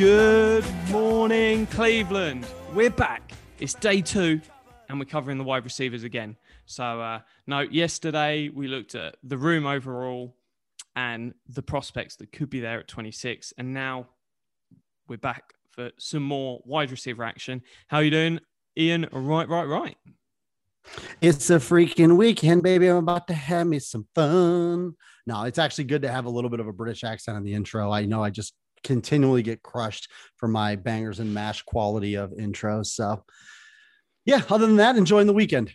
Good morning, Cleveland. We're back. It's day two, and we're covering the wide receivers again. So, uh, no, yesterday we looked at the room overall and the prospects that could be there at 26, and now we're back for some more wide receiver action. How you doing, Iain? Right, right, right. It's a freaking weekend, baby. I'm about to have me some fun. No, it's actually good to have a little bit of a British accent in the intro. I know I just continually get crushed for my bangers and mash quality of intros. So, yeah, other than that, enjoying the weekend.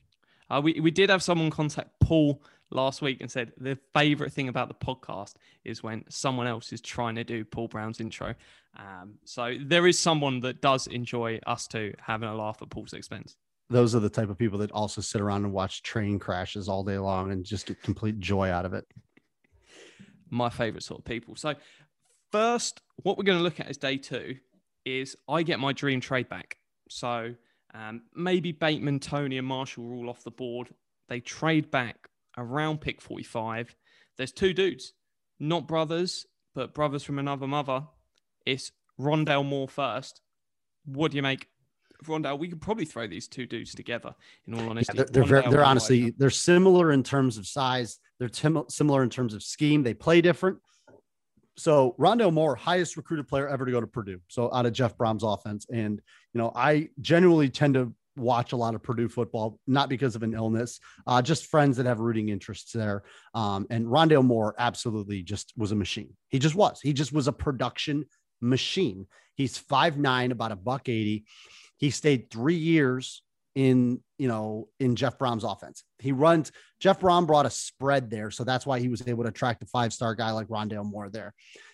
Uh, we, we did have someone contact Paul last week and said the favorite thing about the podcast is when someone else is trying to do Paul Brown's intro. Um, so there is someone that does enjoy us two having a laugh at Paul's expense. Those are the type of people that also sit around and watch train crashes all day long and just get complete joy out of it. My favorite sort of people. So first, what we're going to look at as day two is I get my dream trade back. So um, maybe Bateman, Toney, and Marshall rule off the board. They trade back around pick 45. There's two dudes, not brothers, but brothers from another mother. It's Rondale Moore first. What do you make? Rondale, we could probably throw these two dudes together. In all honesty, Yeah, they're they're, they're honestly they're similar in terms of size. They're tim- similar in terms of scheme. They play different. So Rondale Moore, highest recruited player ever to go to Purdue. So out of Jeff Brohm's offense, and you know I genuinely tend to watch a lot of Purdue football, not because of an illness, uh, just friends that have rooting interests there. Um, and Rondale Moore absolutely just was a machine. He just was. He just was a production machine. He's five nine, about a buck eighty. He stayed three years in you know in Jeff Brohm's offense. He runs. Jeff Brom brought a spread there, so that's why he was able to attract a five star guy like Rondale Moore there.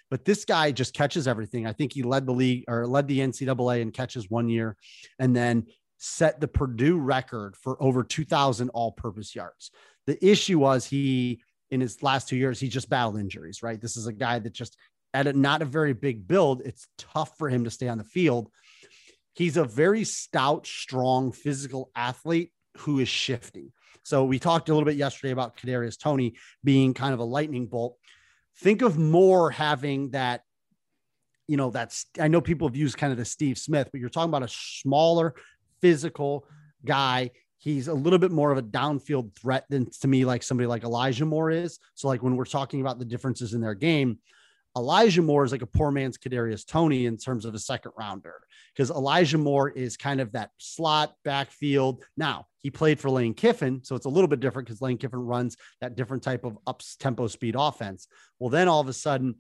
But this guy just catches everything. I think he led the league or led the NCAA in catches one year, and then set the Purdue record for over 2,000 all purpose yards. The issue was he, in his last two years, he just battled injuries, right? This is a guy that just, at a not a very big build, it's tough for him to stay on the field. He's a very stout, strong, physical athlete who is shifty. So we talked a little bit yesterday about Kadarius Toney being kind of a lightning bolt. Think of Moore having that you know, that's I know people have used kind of the Steve Smith, but you're talking about a smaller, physical guy. He's a little bit more of a downfield threat than to me, like somebody like Elijah Moore is. So, like when we're talking about the differences in their game, Elijah Moore is like a poor man's Kadarius Toney in terms of a second rounder because Elijah Moore is kind of that slot backfield. Now he played for Lane Kiffin, so it's a little bit different because Lane Kiffin runs that different type of up tempo speed offense. Well, then all of a sudden,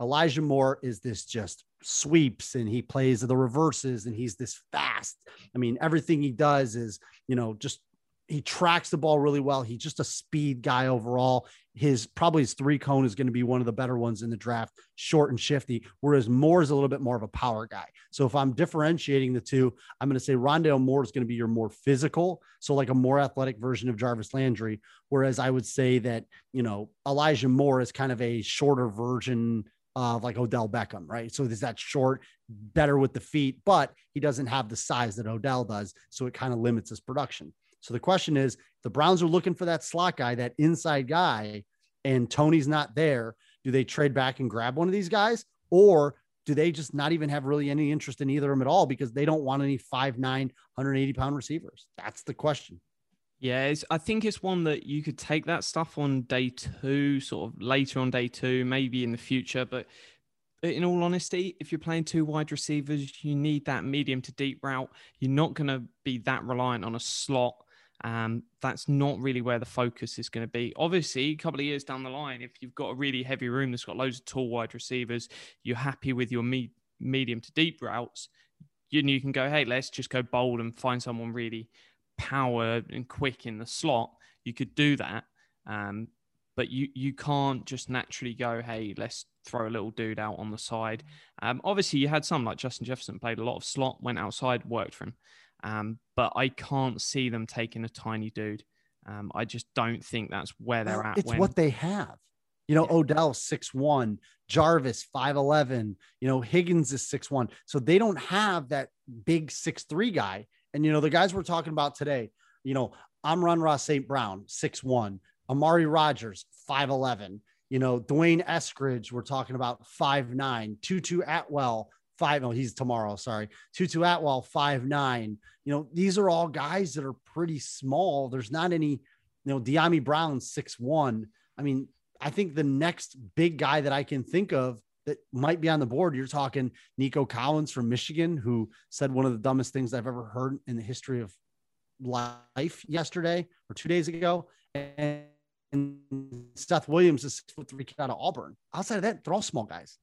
Elijah Moore is this just sweeps and he plays the reverses and he's this fast. I mean, everything he does is, you know, just he tracks the ball really well. He's just a speed guy overall. His probably his three cone is going to be one of the better ones in the draft, short and shifty, whereas Moore is a little bit more of a power guy. So if I'm differentiating the two, I'm going to say Rondale Moore is going to be your more physical, so like a more athletic version of Jarvis Landry, whereas I would say that, you know, Elijah Moore is kind of a shorter version of like Odell Beckham, right? So there's that short, better with the feet, but he doesn't have the size that Odell does. So it kind of limits his production. So the question is the Browns are looking for that slot guy, that inside guy, and Toney's not there. Do they trade back and grab one of these guys? Or do they just not even have really any interest in either of them at all because they don't want any 5'9, 180 pound receivers? That's the question. Yeah, I think it's one that you could take that stuff on day two, sort of later on day two, maybe in the future. But in all honesty, if you're playing two wide receivers, you need that medium to deep route. You're not going to be that reliant on a slot. Um, that's not really where the focus is going to be. Obviously, a couple of years down the line, if you've got a really heavy room that's got loads of tall wide receivers, you're happy with your me- medium to deep routes, you, you can go, hey, let's just go bold and find someone really power and quick in the slot. You could do that. Um, but you you can't just naturally go, hey, let's throw a little dude out on the side. Um, obviously, you had some like Justin Jefferson played a lot of slot, went outside, worked for him. Um, but I can't see them taking a tiny dude. Um, I just don't think that's where they're at. It's when- what they have. You know, Yeah. Odell six one, Jarvis five eleven. You know, Higgins is six one. So they don't have that big six three guy. And you know, the guys we're talking about today. You know, Amron Ross St. Brown six one, Amari Rogers five eleven. You know, D'Wayne Eskridge, we're talking about five nine, Tutu Atwell five. Oh, he's tomorrow. Sorry, Tutu Atwell five nine. You know, these are all guys that are pretty small. There's not any you know, Dyami Brown six one. I mean, I think the next big guy that I can think of that might be on the board, you're talking Nico Collins from Michigan, who said one of the dumbest things I've ever heard in the history of life yesterday or two days ago. And Seth Williams is six foot three out of Auburn. Outside of that, they're all small guys.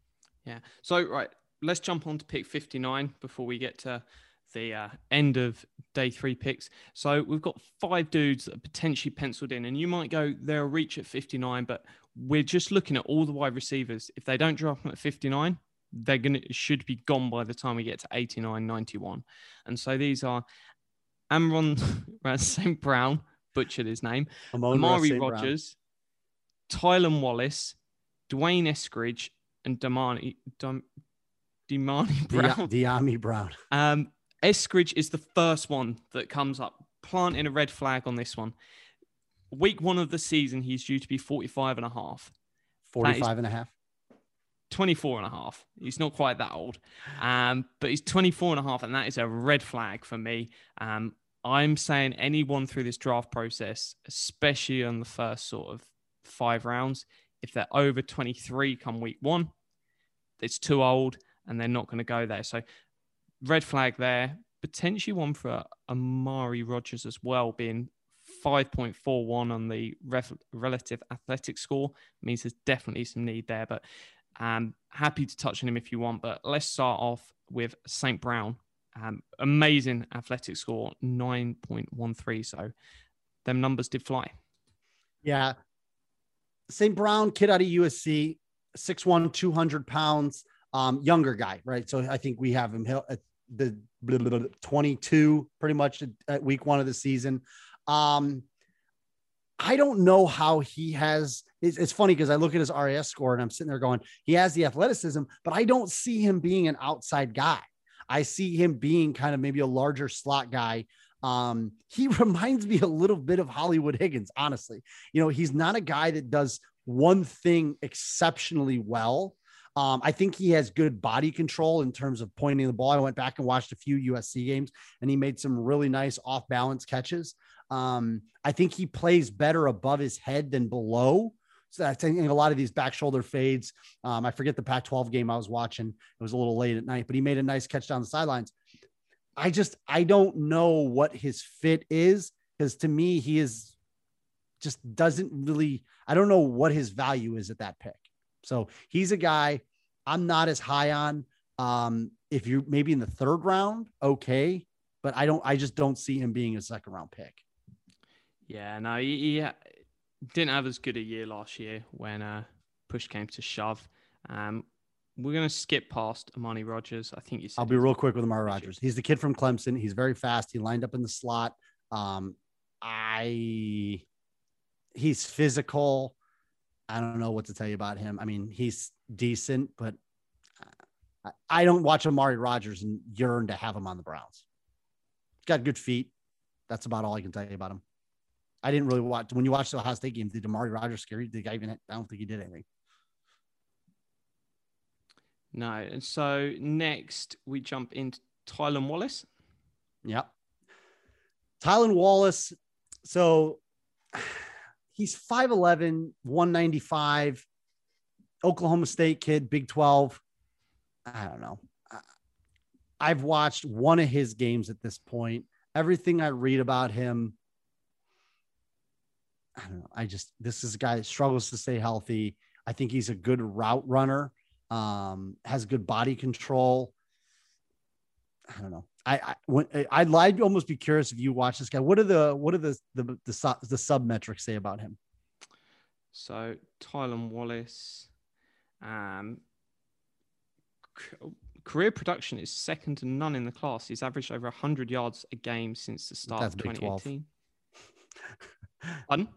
Yeah. So right, let's jump on to pick 59 before we get to the uh, end of day three picks. So we've got five dudes that are potentially penciled in, and you might go they'll reach at 59, but we're just looking at all the wide receivers. If they don't drop them at 59, they're gonna should be gone by the time we get to 89, 91. And so these are Amron St. Brown, butchered his name, Amon Amari. Brown. Rogers, Tylan Wallace, D'Wayne Eskridge, and Damani Dam, Dimani Di- Brown. Dyami Brown. Um, Eskridge is the first one that comes up, planting a red flag on this one. Week one of the season, he's due to be 45 and a half. 45 and a half. 24 and a half. He's not quite that old, um, but he's 24 and a half, and that is a red flag for me. Um, I'm saying anyone through this draft process, especially on the first sort of five rounds, if they're over 23 come week one, it's too old and they're not going to go there. So, red flag there. Potentially one for Amari Rogers as well, being 5.41 on the ref- relative athletic score means there's definitely some need there. But um, happy to touch on him if you want. But let's start off with St. Brown. Um, amazing athletic score, 9.13. So them numbers did fly. Yeah. St. Brown, kid out of USC, 6'1, 200 pounds, um, younger guy, right? So I think we have him at the blah, blah, 22 pretty much at, at week one of the season. Um, I don't know how he has. It's, it's funny because I look at his RAS score and I'm sitting there going, he has the athleticism, but I don't see him being an outside guy. I see him being kind of maybe a larger slot guy. Um, he reminds me a little bit of Hollywood Higgins, honestly. You know, he's not a guy that does one thing exceptionally well. Um, I think he has good body control in terms of pointing the ball. I went back and watched a few USC games and he made some really nice off balance catches. Um, I think he plays better above his head than below. So I think a lot of these back shoulder fades. Um, I forget the Pac 12 game I was watching. It was a little late at night, but he made a nice catch down the sidelines. I just, I don't know what his fit is because to me, he is just doesn't really, I don't know what his value is at that pick. So he's a guy I'm not as high on. Um, if you're maybe in the third round, okay, but I don't, I just don't see him being a second round pick. Yeah, no, he, he didn't have as good a year last year when uh, push came to shove. Um, we're going to skip past Amani Rogers. I think you said I'll be real quick with Amari Rogers. He's the kid from Clemson. He's very fast. He lined up in the slot. Um, I he's physical. I don't know what to tell you about him. I mean, he's decent, but I- I don't watch Amari Rogers and yearn to have him on the Browns. Got good feet. That's about all I can tell you about him. I didn't really watch when you watch the Ohio State game. Did Amari Rogers scare you? Did the guy even? I don't think he did anything. No. And so next we jump into Tylan Wallace. Yep. Tylan Wallace. So he's 5'11, 195, Oklahoma State kid, Big 12. I don't know. I've watched one of his games at this point. Everything I read about him, I don't know. I just, this is a guy that struggles to stay healthy. I think he's a good route runner, um, has good body control. I don't know. I I when I'd, I'd almost be curious if you watch this guy. What are the what are the the the, the sub metrics say about him? So Tylan Wallace, um, career production is second to none in the class. He's averaged over 100 yards a game since the start That's of Big 12. 2018. Pardon?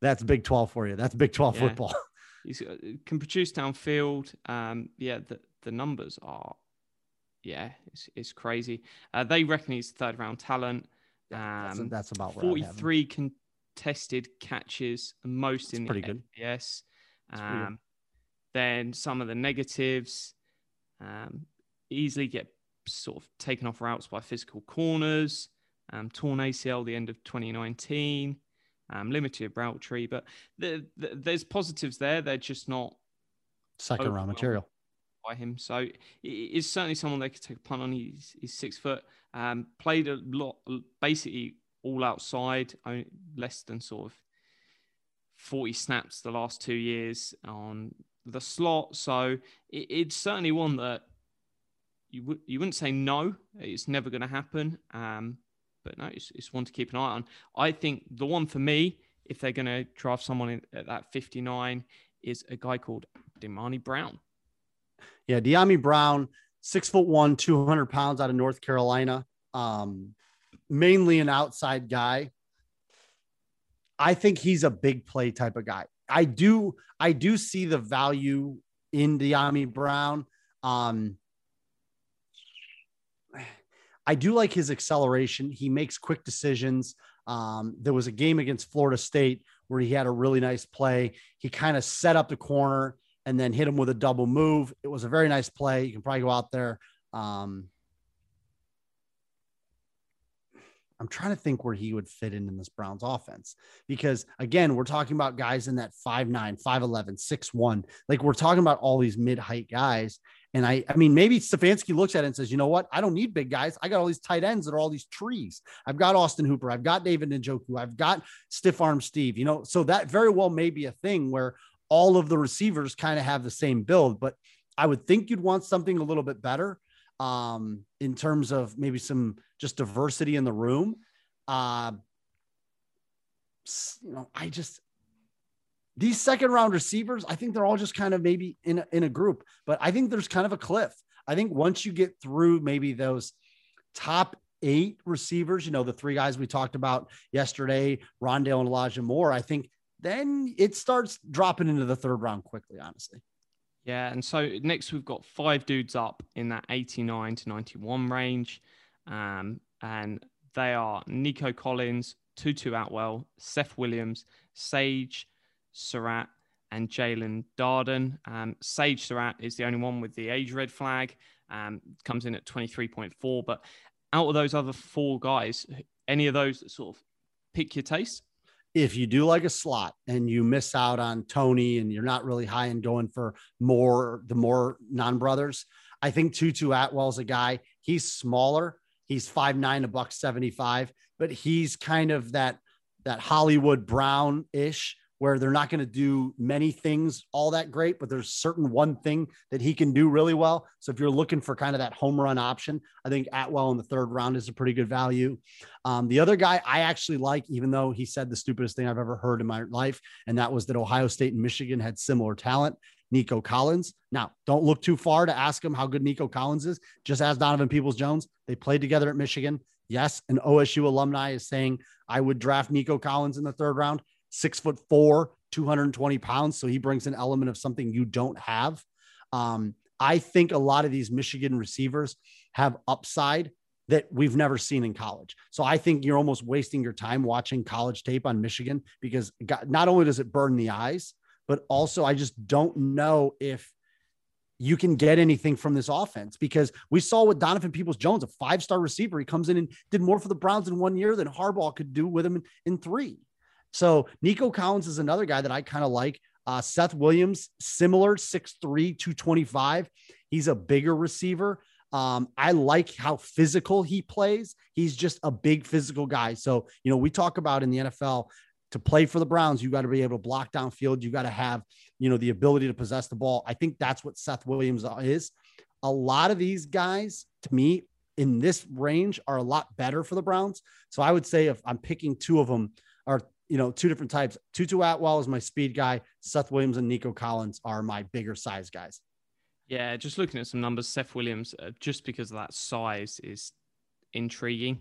That's Big 12 for you. That's Big 12 Yeah. football. He's uh, can produce downfield. Um, yeah, the the numbers are, yeah, it's it's crazy. Uh, they reckon he's third round talent. That's, Um, that's about have him. 43 contested catches, the most in That's the pretty good. That's pretty good. Um, then some of the negatives um, easily get sort of taken off routes by physical corners. Um, torn ACL the end of 2019. Um, limited route tree, but the, the, there's positives there. They're just not Second round material. by him. So is certainly someone they could take a punt on. He's, he's six foot. Um, played a lot, basically all outside, only less than sort of 40 snaps the last two years on the slot. So it, it's certainly one that you you wouldn't say no. It's never going to happen. Um, but no, it's, it's one to keep an eye on. I think the one for me, if they're going to draft someone in, at that 59, is a guy called Demani Brown. Yeah, Dyami Brown, six foot one, 200 pounds out of North Carolina. Um, mainly an outside guy. I think he's a big play type of guy. I do, I do see the value in Dyami Brown. Um, I do like his acceleration. He makes quick decisions. Um, there was a game against Florida State where he had a really nice play. He kind of set up the corner and then hit him with a double move. It was a very nice play. You can probably go out there. Um, I'm trying to think where he would fit in in this Browns offense because again, we're talking about guys in that 5'9, 5'11, 6'1. Like we're talking about all these mid-height guys. And I, I mean, maybe Stefanski looks at it and says, you know what? I don't need big guys. I got all these tight ends that are all these trees. I've got Austin Hooper. I've got David Njoku. I've got stiff arm Steve, you know, so that very well may be a thing where all of the receivers kind of have the same build, but I would think you'd want something a little bit better um, in terms of maybe some just diversity in the room. Uh, you know, I just these second round receivers, I think they're all just kind of maybe in a, in a group, but I think there's kind of a cliff. I think once you get through maybe those top eight receivers, you know, the three guys we talked about yesterday, Rondale and Elijah Moore, I think then it starts dropping into the third round quickly, honestly. Yeah, and so next we've got five dudes up in that 89 to 91 range. Um, and they are Nico Collins, Tutu Atwell, Seth Williams, Sage Surratt, and Jaelon Darden. Um, Sage Surratt is the only one with the age red flag, um, comes in at 23.4. But out of those other four guys, any of those that sort of pick your taste? If you do like a slot and you miss out on Toney and you're not really high and going for more the more non brothers, I think Tutu Atwell's a guy. He's smaller. He's five nine, a buck seventy five, but he's kind of that that Hollywood Brown ish where they're not going to do many things all that great, but there's certain one thing that he can do really well. So if you're looking for kind of that home run option, I think Atwell in the third round is a pretty good value. Um, the other guy I actually like, even though he said the stupidest thing I've ever heard in my life, and that was that Ohio State and Michigan had similar talent. Nico Collins. Now, don't look too far to ask him how good Nico Collins is. Just ask Donovan Peoples Jones. They played together at Michigan. Yes, an OSU alumni is saying I would draft Nico Collins in the third round. Six foot four, 220 pounds. So he brings an element of something you don't have. Um, I think a lot of these Michigan receivers have upside that we've never seen in college. So I think you're almost wasting your time watching college tape on Michigan because not only does it burn the eyes, but also I just don't know if you can get anything from this offense because we saw with Donovan Peoples Jones, a five star receiver. He comes in and did more for the Browns in one year than Harbaugh could do with him in, in three. So Nico Collins is another guy that I kind of like. Uh, Seth Williams, similar 6'3, 225. He's a bigger receiver. Um, I like how physical he plays. He's just a big physical guy. So, you know, we talk about in the NFL to play for the Browns, you got to be able to block downfield. You got to have, you know, the ability to possess the ball. I think that's what Seth Williams is. A lot of these guys, to me, in this range are a lot better for the Browns. So I would say if I'm picking two of them, or you know, two different types. Tutu Atwell is my speed guy. Seth Williams and Nico Collins are my bigger size guys. Yeah, just looking at some numbers, Seth Williams, uh, just because of that size, is intriguing.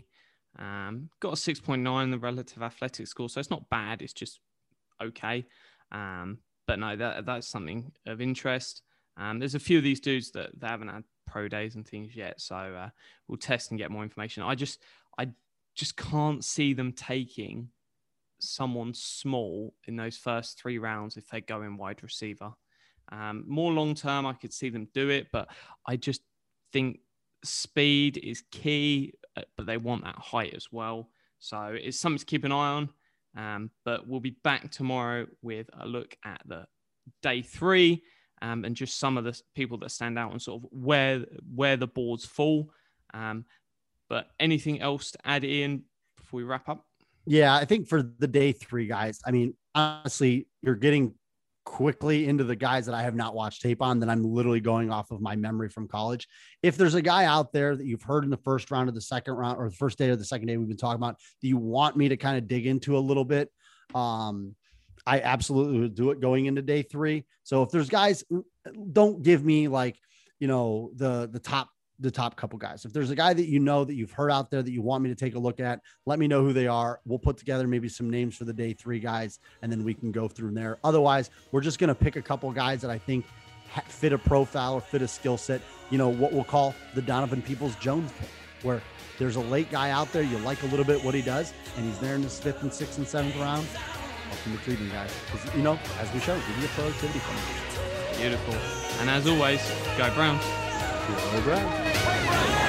Um, got a 6.9 in the relative athletic score, so it's not bad. It's just okay. Um, but no, that that's something of interest. Um, there's a few of these dudes that they haven't had pro days and things yet, so uh, we'll test and get more information. I just I just can't see them taking someone small in those first three rounds if they go in wide receiver. Um, more long term, I could see them do it, but I just think speed is key, uh, but they want that height as well. So it's something to keep an eye on. Um, but we'll be back tomorrow with a look at the day three um, and just some of the people that stand out and sort of where where the boards fall. Um, but anything else to add in before we wrap up? Yeah, I think for the day three guys, I mean, honestly, you're getting quickly into the guys that I have not watched tape on that I'm literally going off of my memory from college. If there's a guy out there that you've heard in the first round of the second round or the first day or the second day we've been talking about, do you want me to kind of dig into a little bit? Um, I absolutely would do it going into day three. So if there's guys, don't give me like, you know, the the top the top couple guys. If there's a guy that you know that you've heard out there that you want me to take a look at, let me know who they are. We'll put together maybe some names for the day three guys, and then we can go through there. Otherwise, we're just going to pick a couple guys that I think fit a profile or fit a skill set. You know, what we'll call the Donovan Peoples Jones pick, where there's a late guy out there, you like a little bit what he does, and he's there in this fifth and sixth and seventh round. Welcome to Cleveland, guys. Because, you know, as we showed, give you a productivity from Beautiful. And as always, go Browns. Go Browns.